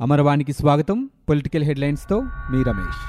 అమరవాణికి స్వాగతం. పొలిటికల్ హెడ్లైన్స్తో మీ రమేష్.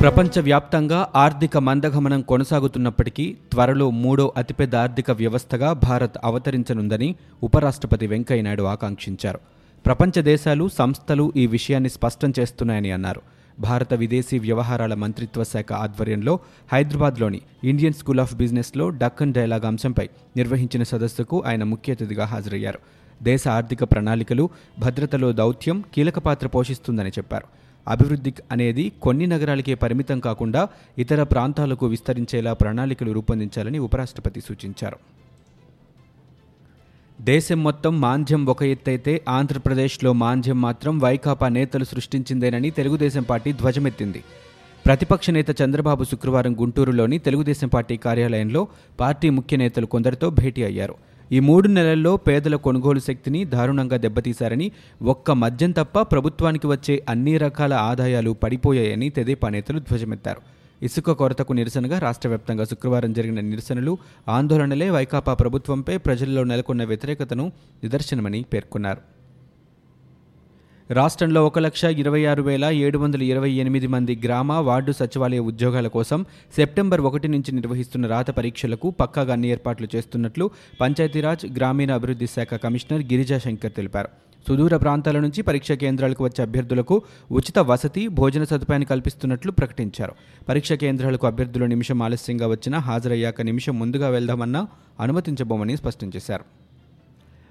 ప్రపంచవ్యాప్తంగా ఆర్థిక మందగమనం కొనసాగుతున్నప్పటికీ త్వరలో మూడో అతిపెద్ద ఆర్థిక వ్యవస్థగా భారత్ అవతరించనుందని ఉపరాష్ట్రపతి వెంకయ్యనాయుడు ఆకాంక్షించారు. ప్రపంచ దేశాలు సంస్థలు ఈ విషయాన్ని స్పష్టం చేస్తున్నాయని అన్నారు. భారత విదేశీ వ్యవహారాల మంత్రిత్వ శాఖ ఆధ్వర్యంలో హైదరాబాద్లోని ఇండియన్ స్కూల్ ఆఫ్ బిజినెస్లో డక్కన్ డైలాగ్ అంశంపై నిర్వహించిన సదస్సుకు ఆయన ముఖ్య అతిథిగా హాజరయ్యారు. దేశ ఆర్థిక ప్రణాళికలు భద్రతలో దౌత్యం కీలక పాత్ర పోషిస్తుందని చెప్పారు. అభివృద్ధి అనేది కొన్ని నగరాలకే పరిమితం కాకుండా ఇతర ప్రాంతాలకు విస్తరించేలా ప్రణాళికలు రూపొందించాలని ఉపరాష్ట్రపతి సూచించారు. దేశం మొత్తం మాంద్యం ఒక ఎత్తైతే ఆంధ్రప్రదేశ్లో మాంద్యం మాత్రం వైకాపా నేతలు సృష్టించిందేనని తెలుగుదేశం పార్టీ ధ్వజమెత్తింది. ప్రతిపక్ష నేత చంద్రబాబు శుక్రవారం గుంటూరులోని తెలుగుదేశం పార్టీ కార్యాలయంలో పార్టీ ముఖ్య నేతలు కొందరితో భేటీ అయ్యారు. ఈ మూడు నెలల్లో పేదల కొనుగోలు శక్తిని దారుణంగా దెబ్బతీశారని ఒక్క మద్యం తప్ప ప్రభుత్వానికి వచ్చే అన్ని రకాల ఆదాయాలు పడిపోయాయని తెదేపా నేతలు ధ్వజమెత్తారు. ఇసుక కొరతకు నిరసనగా రాష్ట్ర వ్యాప్తంగా శుక్రవారం జరిగిన నిరసనలు ఆందోళనలే వైకాపా ప్రభుత్వంపై ప్రజల్లో నెలకొన్న వ్యతిరేకతను నిదర్శనమని పేర్కొన్నారు. రాష్ట్రంలో ఒక లక్ష ఇరవై ఆరు వేల ఏడు వందల ఇరవై ఎనిమిది మంది గ్రామ వార్డు సచివాలయ ఉద్యోగాల కోసం సెప్టెంబర్ ఒకటి నుంచి నిర్వహిస్తున్న రాత పరీక్షలకు పక్కాగా అన్ని ఏర్పాట్లు చేస్తున్నట్లు పంచాయతీరాజ్ గ్రామీణ అభివృద్ధి శాఖ కమిషనర్ గిరిజా శంకర్ తెలిపారు. సుదూర ప్రాంతాల నుంచి పరీక్షా కేంద్రాలకు వచ్చే అభ్యర్థులకు ఉచిత వసతి భోజన సదుపాయాన్ని కల్పిస్తున్నట్లు ప్రకటించారు. పరీక్షా కేంద్రాలకు అభ్యర్థులు నిమిషం ఆలస్యంగా వచ్చినా హాజరయ్యాక నిమిషం ముందుగా వెళ్దామన్నా అనుమతించబోమని స్పష్టం చేశారు.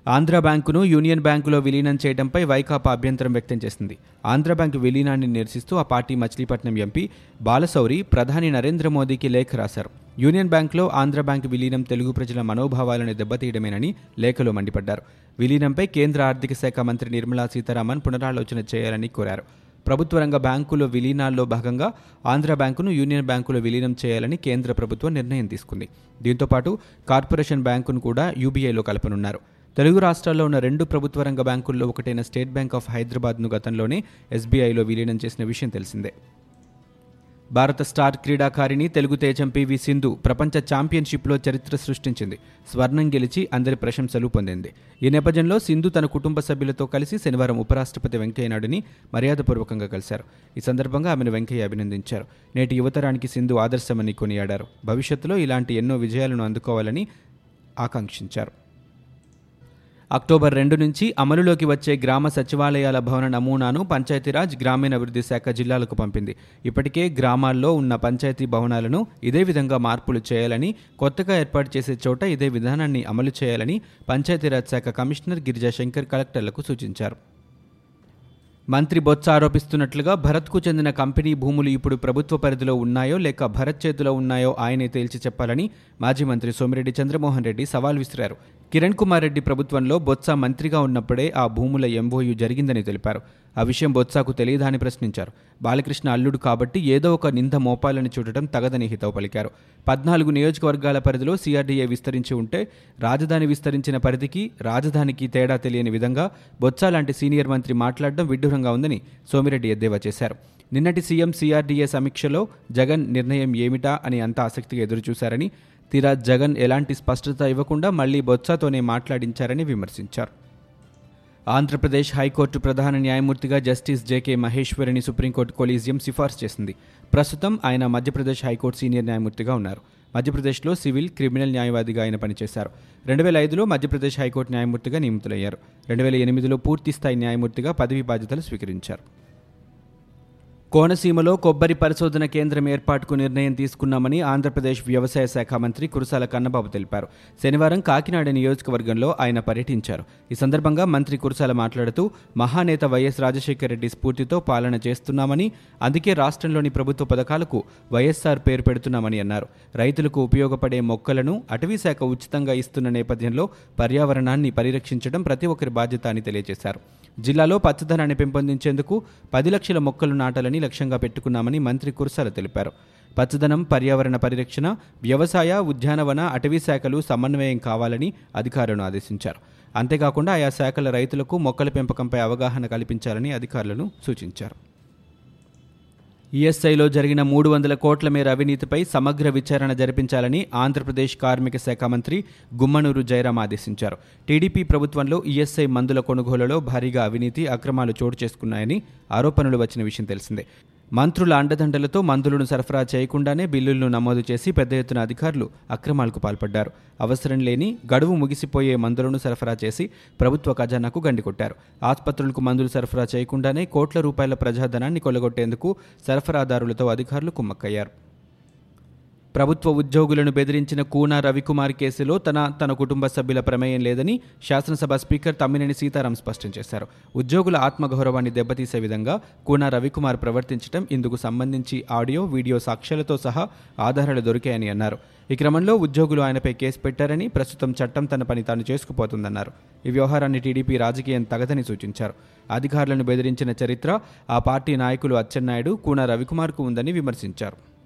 ఆంధ్ర బ్యాంకును యూనియన్ బ్యాంకులో విలీనం చేయడంపై వైకాపా అభ్యంతరం వ్యక్తం చేసింది. ఆంధ్ర బ్యాంకు విలీనాన్ని నిరసిస్తూ ఆ పార్టీ మచిలీపట్నం ఎంపీ బాలశౌరి ప్రధాని నరేంద్ర మోదీకి లేఖ రాశారు. యూనియన్ బ్యాంకులో ఆంధ్ర బ్యాంకు విలీనం తెలుగు ప్రజల మనోభావాలను దెబ్బతీయడమేనని లేఖలో మండిపడ్డారు. విలీనంపై కేంద్ర ఆర్థిక శాఖ మంత్రి నిర్మలా సీతారామన్ పునరాలోచన చేయాలని కోరారు. ప్రభుత్వ రంగ బ్యాంకుల విలీనాల్లో భాగంగా ఆంధ్ర బ్యాంకును యూనియన్ బ్యాంకులో విలీనం చేయాలని కేంద్ర ప్రభుత్వం నిర్ణయం తీసుకుంది. దీంతోపాటు కార్పొరేషన్ బ్యాంకును కూడా యూబీఐలో కలపనున్నారు. తెలుగు రాష్ట్రాల్లో ఉన్న రెండు ప్రభుత్వ రంగ బ్యాంకుల్లో ఒకటైన స్టేట్ బ్యాంక్ ఆఫ్ హైదరాబాద్ను గతంలోనే ఎస్బీఐలో విలీనం చేసిన విషయం తెలిసిందే. భారత స్టార్ క్రీడాకారిణి తెలుగు తేజం పివి సింధు ప్రపంచ ఛాంపియన్షిప్లో చరిత్ర సృష్టించింది. స్వర్ణం గెలిచి అందరి ప్రశంసలు పొందింది. ఈ నేపథ్యంలో సింధు తన కుటుంబ సభ్యులతో కలిసి శనివారం ఉపరాష్ట్రపతి వెంకయ్యనాయుడిని మర్యాదపూర్వకంగా కలిశారు. ఈ సందర్భంగా ఆమెను వెంకయ్య అభినందించారు. నేటి యువతరానికి సింధు ఆదర్శమని కొనియాడారు. భవిష్యత్తులో ఇలాంటి ఎన్నో విజయాలను అందుకోవాలని ఆకాంక్షించారు. అక్టోబర్ రెండు నుంచి అమలులోకి వచ్చే గ్రామ సచివాలయాల భవన నమూనాను పంచాయతీరాజ్ గ్రామీణాభివృద్ధి శాఖ జిల్లాలకు పంపింది. ఇప్పటికే గ్రామాల్లో ఉన్న పంచాయతీ భవనాలను ఇదే విధంగా మార్పులు చేయాలని కొత్తగా ఏర్పాటు చేసే చోట ఇదే విధానాన్ని అమలు చేయాలని పంచాయతీరాజ్ శాఖ కమిషనర్ గిరిజా శంకర్ కలెక్టర్లకు సూచించారు. మంత్రి బొత్స ఆరోపిస్తున్నట్లుగా భరత్కు చెందిన కంపెనీ భూములు ఇప్పుడు ప్రభుత్వ పరిధిలో ఉన్నాయో లేక భరత్ చేతిలో ఉన్నాయో ఆయనే తేల్చి చెప్పాలని మాజీ మంత్రి సోమిరెడ్డి చంద్రమోహన్ రెడ్డి సవాల్ విసిరారు. కిరణ్ కుమార్ రెడ్డి ప్రభుత్వంలో బొత్స మంత్రిగా ఉన్నప్పుడే ఆ భూముల ఎంఓయూ జరిగిందని తెలిపారు. ఆ విషయం బొత్సాకు తెలియదా అని ప్రశ్నించారు. బాలకృష్ణ అల్లుడు కాబట్టి ఏదో ఒక నింద మోపాలని చూడటం తగదని హితవు పలికారు. పద్నాలుగు నియోజకవర్గాల పరిధిలో సిఆర్డీఏ విస్తరించి ఉంటే రాజధాని విస్తరించిన పరిధికి రాజధానికి తేడా తెలియని విధంగా బొత్స లాంటి సీనియర్ మంత్రి మాట్లాడడం విడ్డూరంగా ఉందని సోమిరెడ్డి ఎద్దేవా చేశారు. నిన్నటి సీఎం సిఆర్డీఏ సమీక్షలో జగన్ నిర్ణయం ఏమిటా అని అంతా ఆసక్తిగా ఎదురుచూశారని తీరా జగన్ ఎలాంటి స్పష్టత ఇవ్వకుండా మళ్ళీ బొత్సతోనే మాట్లాడించారని విమర్శించారు. ఆంధ్రప్రదేశ్ హైకోర్టు ప్రధాన న్యాయమూర్తిగా జస్టిస్ జేకే మహేశ్వరిని సుప్రీంకోర్టు కొలీజియం సిఫార్సు చేసింది. ప్రస్తుతం ఆయన మధ్యప్రదేశ్ హైకోర్టు సీనియర్ న్యాయమూర్తిగా ఉన్నారు. మధ్యప్రదేశ్లో సివిల్ క్రిమినల్ న్యాయవాదిగా ఆయన పనిచేశారు. రెండు వేల ఐదులో మధ్యప్రదేశ్ హైకోర్టు న్యాయమూర్తిగా నియమితులయ్యారు. రెండు వేల ఎనిమిదిలో పూర్తిస్థాయి న్యాయమూర్తిగా పదవీ బాధ్యతలు స్వీకరించారు. కోనసీమలో కొబ్బరి పరిశోధన కేంద్రం ఏర్పాటుకు నిర్ణయం తీసుకున్నామని ఆంధ్రప్రదేశ్ వ్యవసాయ శాఖ మంత్రి కురసాల కన్నబాబు తెలిపారు. శనివారం కాకినాడ నియోజకవర్గంలో ఆయన పర్యటించారు. ఈ సందర్భంగా మంత్రి కురసాల మాట్లాడుతూ మహానేత వైఎస్ రాజశేఖర రెడ్డి స్ఫూర్తితో పాలన చేస్తున్నామని అందుకే రాష్ట్రంలోని ప్రభుత్వ పథకాలకు వైఎస్ఆర్ పేరు పెడుతున్నామని అన్నారు. రైతులకు ఉపయోగపడే మొక్కలను అటవీ శాఖ ఉచితంగా ఇస్తున్న నేపథ్యంలో పర్యావరణాన్ని పరిరక్షించడం ప్రతి ఒక్కరి బాధ్యత అని తెలియజేశారు. జిల్లాలో పచ్చదనాన్ని పెంపొందించేందుకు పది లక్షల మొక్కలు నాటాలని లక్ష్యంగా పెట్టుకున్నామని మంత్రి కుర్సాల తెలిపారు. పచ్చదనం పర్యావరణ పరిరక్షణ వ్యవసాయ ఉద్యానవన అటవీ శాఖలు సమన్వయం కావాలని అధికారులను ఆదేశించారు. అంతేకాకుండా ఆయా శాఖల రైతులకు మొక్కల పెంపకంపై అవగాహన కల్పించాలని అధికారులను సూచించారు. ఈఎస్ఐలో జరిగిన మూడు వందల కోట్ల మేర అవినీతిపై సమగ్ర విచారణ జరిపించాలని ఆంధ్రప్రదేశ్ కార్మిక శాఖ మంత్రి గుమ్మనూరు జయరాం ఆదేశించారు. టీడీపీ ప్రభుత్వంలో ఈఎస్ఐ మందుల కొనుగోలులో భారీగా అవినీతి అక్రమాలు చోటు చేసుకున్నాయని ఆరోపణలు వచ్చిన విషయం తెలిసిందే. మంత్రుల అండదండలతో మందులను సరఫరా చేయకుండానే బిల్లులను నమోదు చేసి పెద్ద ఎత్తున అధికారులు అక్రమాలకు పాల్పడ్డారు. అవసరం లేని గడువు ముగిసిపోయే మందులను సరఫరా చేసి ప్రభుత్వ ఖజానాకు గండికొట్టారు. ఆసుపత్రులకు మందులు సరఫరా చేయకుండానే కోట్ల రూపాయల ప్రజాధనాన్ని కొల్లగొట్టేందుకు సరఫరాదారులతో అధికారులు కుమ్మక్కయ్యారు. ప్రభుత్వ ఉద్యోగులను బెదిరించిన కూనా రవికుమార్ కేసులో తన తన కుటుంబ సభ్యుల ప్రమేయం లేదని శాసనసభ స్పీకర్ తమ్మినేని సీతారాం స్పష్టం చేశారు. ఉద్యోగుల ఆత్మగౌరవాన్ని దెబ్బతీసే విధంగా కూనా రవికుమార్ ప్రవర్తించడం ఇందుకు సంబంధించి ఆడియో వీడియో సాక్ష్యాలతో సహా ఆధారాలు దొరికాయని అన్నారు. ఈ క్రమంలో ఉద్యోగులు ఆయనపై కేసు పెట్టారని ప్రస్తుతం చట్టం తన పని తాను చేసుకుపోతుందన్నారు. ఈ వ్యవహారాన్ని టీడీపీ రాజకీయం తగదని సూచించారు. అధికారులను బెదిరించిన చరిత్ర ఆ పార్టీ నాయకులు అచ్చెన్నాయుడు కూనా రవికుమార్కు ఉందని విమర్శించారు.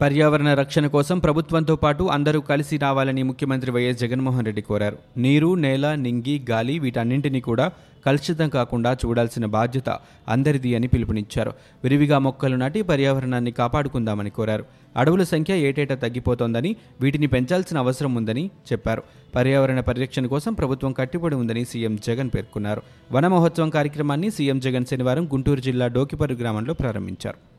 పర్యావరణ రక్షణ కోసం ప్రభుత్వంతో పాటు అందరూ కలిసి రావాలని ముఖ్యమంత్రి వైఎస్ జగన్మోహన్ రెడ్డి కోరారు. నీరు నేల నింగి గాలి వీటన్నింటినీ కూడా కలుషితం కాకుండా చూడాల్సిన బాధ్యత అందరిది అని పిలుపునిచ్చారు. విరివిగా మొక్కలు నాటి పర్యావరణాన్ని కాపాడుకుందామని కోరారు. అడవుల సంఖ్య ఏటేటా తగ్గిపోతోందని వీటిని పెంచాల్సిన అవసరం ఉందని చెప్పారు. పర్యావరణ పరిరక్షణ కోసం ప్రభుత్వం కట్టుబడి ఉందని సీఎం జగన్ పేర్కొన్నారు. వన మహోత్సవం కార్యక్రమాన్ని సీఎం జగన్ శనివారం గుంటూరు జిల్లా డోకిపరు గ్రామంలో ప్రారంభించారు.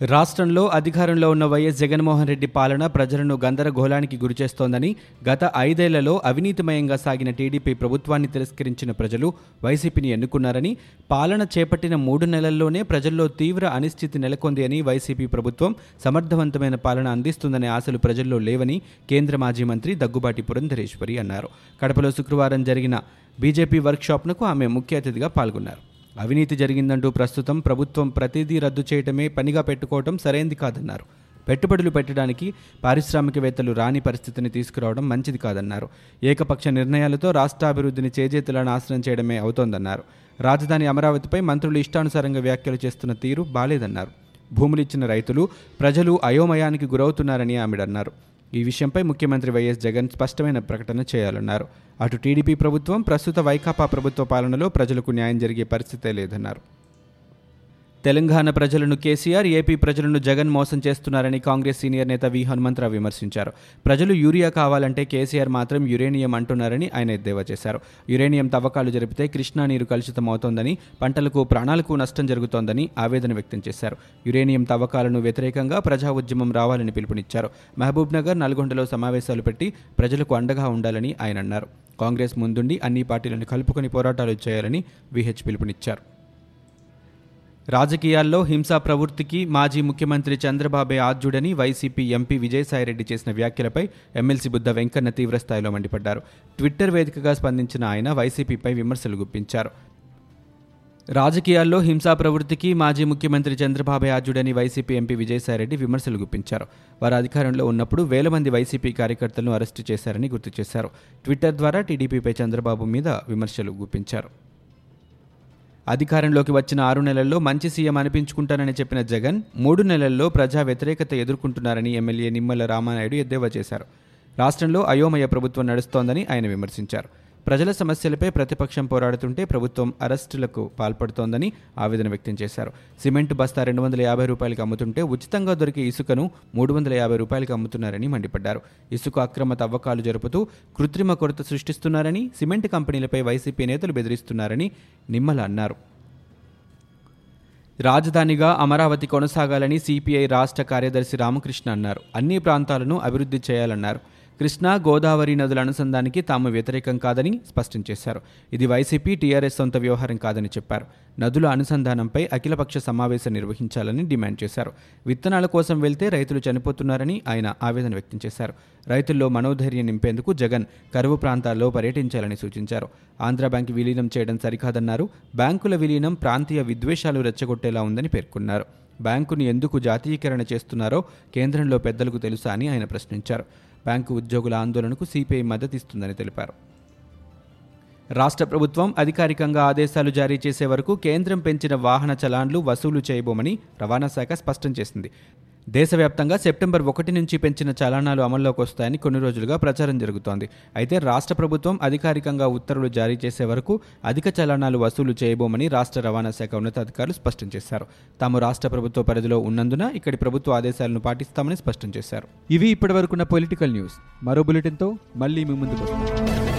రాష్ట్రంలో అధికారంలో ఉన్న వైఎస్ జగన్మోహన్ రెడ్డి పాలన ప్రజలను గందరగోళానికి గురిచేస్తోందని గత ఐదేళ్ళలో అవినీతిమయంగా సాగిన టీడీపీ ప్రభుత్వాన్ని తిరస్కరించిన ప్రజలు వైసీపీని ఎన్నుకున్నారని పాలన చేపట్టిన మూడు నెలల్లోనే ప్రజల్లో తీవ్ర అనిశ్చితి నెలకొంది అని వైసీపీ ప్రభుత్వం సమర్థవంతమైన పాలన అందిస్తుందనే ఆశలు ప్రజల్లో లేవని కేంద్ర మాజీ మంత్రి దగ్గుబాటి పురంధరేశ్వరి అన్నారు. కడపలో శుక్రవారం జరిగిన బీజేపీ వర్క్షాప్నకు ఆమె ముఖ్య అతిథిగా పాల్గొన్నారు. అవినీతి జరిగిందంటూ ప్రస్తుతం ప్రభుత్వం ప్రతిదీ రద్దు చేయటమే పనిగా పెట్టుకోవటం సరైంది కాదన్నారు. పెట్టుబడులు పెట్టడానికి పారిశ్రామికవేత్తలు రాని పరిస్థితిని తీసుకురావడం మంచిది కాదన్నారు. ఏకపక్ష నిర్ణయాలతో రాష్ట్రాభివృద్ధిని చేజేతులా నాశనం చేయడమే అవుతోందన్నారు. రాజధాని అమరావతిపై మంత్రులు ఇష్టానుసారంగా వ్యాఖ్యలు చేస్తున్న తీరు బాలేదన్నారు. భూములు ఇచ్చిన రైతులు ప్రజలు అయోమయానికి గురవుతున్నారని ఆమెడన్నారు. ఈ విషయంపై ముఖ్యమంత్రి వైఎస్ జగన్ స్పష్టమైన ప్రకటన చేయాలన్నారు. అటు టీడీపీ ప్రభుత్వం ప్రస్తుత వైకాపా ప్రభుత్వ పాలనలో ప్రజలకు న్యాయం జరిగే పరిస్థితే లేదన్నారు. తెలంగాణ ప్రజలను కేసీఆర్ ఏపీ ప్రజలను జగన్ మోసం చేస్తున్నారని కాంగ్రెస్ సీనియర్ నేత వి. హనుమంతరావు విమర్శించారు. ప్రజలు యూరియా కావాలంటే కేసీఆర్ మాత్రం యురేనియం అంటున్నారని ఆయన ఎద్దేవా చేశారు. యురేనియం తవ్వకాలు జరిపితే కృష్ణా నీరు కలుషితమవుతోందని పంటలకు ప్రాణాలకు నష్టం జరుగుతోందని ఆవేదన వ్యక్తం చేశారు. యురేనియం తవ్వకాలను వ్యతిరేకంగా ప్రజా ఉద్యమం రావాలని పిలుపునిచ్చారు. మహబూబ్ నగర్ నల్గొండలో సమావేశాలు పెట్టి ప్రజలకు అండగా ఉండాలని ఆయన అన్నారు. కాంగ్రెస్ ముందుండి అన్ని పార్టీలను కలుపుకొని పోరాటాలు చేయాలని విహెచ్ పిలుపునిచ్చారు. రాజకీయాల్లో హింసా ప్రవృత్తికి మాజీ ముఖ్యమంత్రి చంద్రబాబే ఆద్యుడని వైసీపీ ఎంపీ విజయసాయిరెడ్డి చేసిన వ్యాఖ్యలపై ఎమ్మెల్సీ బుద్ధ వెంకన్న తీవ్రస్థాయిలో మండిపడ్డారు. ట్విట్టర్ వేదికగా స్పందించిన ఆయన వైసీపీపై విమర్శలు గుప్పించారు. రాజకీయాల్లో హింసా ప్రవృత్తికి మాజీ ముఖ్యమంత్రి చంద్రబాబు ఆజుడని వైసీపీ ఎంపీ విజయసాయిరెడ్డి విమర్శలు గుప్పించారు. వారు అధికారంలో ఉన్నప్పుడు వేల మంది వైసీపీ కార్యకర్తలను అరెస్టు చేశారని గుర్తు చేశారు. ట్విట్టర్ ద్వారా టీడీపీపై చంద్రబాబు మీద విమర్శలు గుప్పించారు. అధికారంలోకి వచ్చిన ఆరు నెలల్లో మంచి సీఎం అనిపించుకుంటానని చెప్పిన జగన్ మూడు నెలల్లో ప్రజా వ్యతిరేకత ఎదుర్కొంటున్నారని ఎమ్మెల్యే నిమ్మల రామానాయుడు ఎద్దేవా చేశారు. రాష్ట్రంలో అయోమయ ప్రభుత్వం నడుస్తోందని ఆయన విమర్శించారు. ప్రజల సమస్యలపై ప్రతిపక్షం పోరాడుతుంటే ప్రభుత్వం అరెస్టులకు పాల్పడుతోందని ఆవేదన వ్యక్తం చేశారు. సిమెంట్ బస్తా రెండు వందల యాభై రూపాయలకి అమ్ముతుంటే ఉచితంగా దొరికే ఇసుకను మూడు వందల యాభై రూపాయలకి అమ్ముతున్నారని మండిపడ్డారు. ఇసుక అక్రమ తవ్వకాలు జరుపుతూ కృత్రిమ కొరత సృష్టిస్తున్నారని సిమెంట్ కంపెనీలపై వైసీపీ నేతలు బెదిరిస్తున్నారని నిమ్మల అన్నారు. రాజధానిగా అమరావతి కొనసాగాలని సిపిఐ రాష్ట్ర కార్యదర్శి రామకృష్ణ అన్నారు. అన్ని ప్రాంతాలను అభివృద్ధి చేయాలన్నారు. కృష్ణా గోదావరి నదుల అనుసంధానికి తాము వ్యతిరేకం కాదని స్పష్టం చేశారు. ఇది వైసీపీ టీఆర్ఎస్ సొంత వ్యవహారం కాదని చెప్పారు. నదుల అనుసంధానంపై అఖిలపక్ష సమావేశం నిర్వహించాలని డిమాండ్ చేశారు. విత్తనాల కోసం వెళ్తే రైతులు చనిపోతున్నారని ఆయన ఆవేదన వ్యక్తం చేశారు. రైతుల్లో మనోధైర్యం నింపేందుకు జగన్ కరువు ప్రాంతాల్లో పర్యటించాలని సూచించారు. ఆంధ్ర బ్యాంక్ విలీనం చేయడం సరికాదన్నారు. బ్యాంకుల విలీనం ప్రాంతీయ విద్వేషాలు రెచ్చగొట్టేలా ఉందని పేర్కొన్నారు. బ్యాంకును ఎందుకు జాతీయకరణ చేస్తున్నారో కేంద్రంలో పెద్దలకు తెలుసా అని ఆయన ప్రశ్నించారు. బ్యాంకు ఉద్యోగుల ఆందోళనకు సిపిఐ మద్దతిస్తుందని తెలిపారు. రాష్ట్ర ప్రభుత్వం అధికారికంగా ఆదేశాలు జారీ చేసే వరకు కేంద్రం పెంచిన వాహన చలాన్లు వసూలు చేయబోమని రవాణా శాఖ స్పష్టం చేసింది. దేశవ్యాప్తంగా సెప్టెంబర్ ఒకటి నుంచి పెంచిన చలానాలు అమల్లోకి వస్తాయని కొన్ని రోజులుగా ప్రచారం జరుగుతోంది. అయితే రాష్ట్ర ప్రభుత్వం అధికారికంగా ఉత్తర్వులు జారీ చేసే వరకు అధిక చలానాలు వసూలు చేయబోమని రాష్ట్ర రవాణా శాఖ ఉన్నతాధికారులు స్పష్టం చేశారు. తాము రాష్ట్ర ప్రభుత్వ పరిధిలో ఉన్నందున ఇక్కడి ప్రభుత్వ ఆదేశాలను పాటిస్తామని స్పష్టం చేశారు. ఇవి ఇప్పటివరకున్న పొలిటికల్ న్యూస్. మరో బులెటిన్తో మళ్ళీ మీ ముందుకు వస్తాం.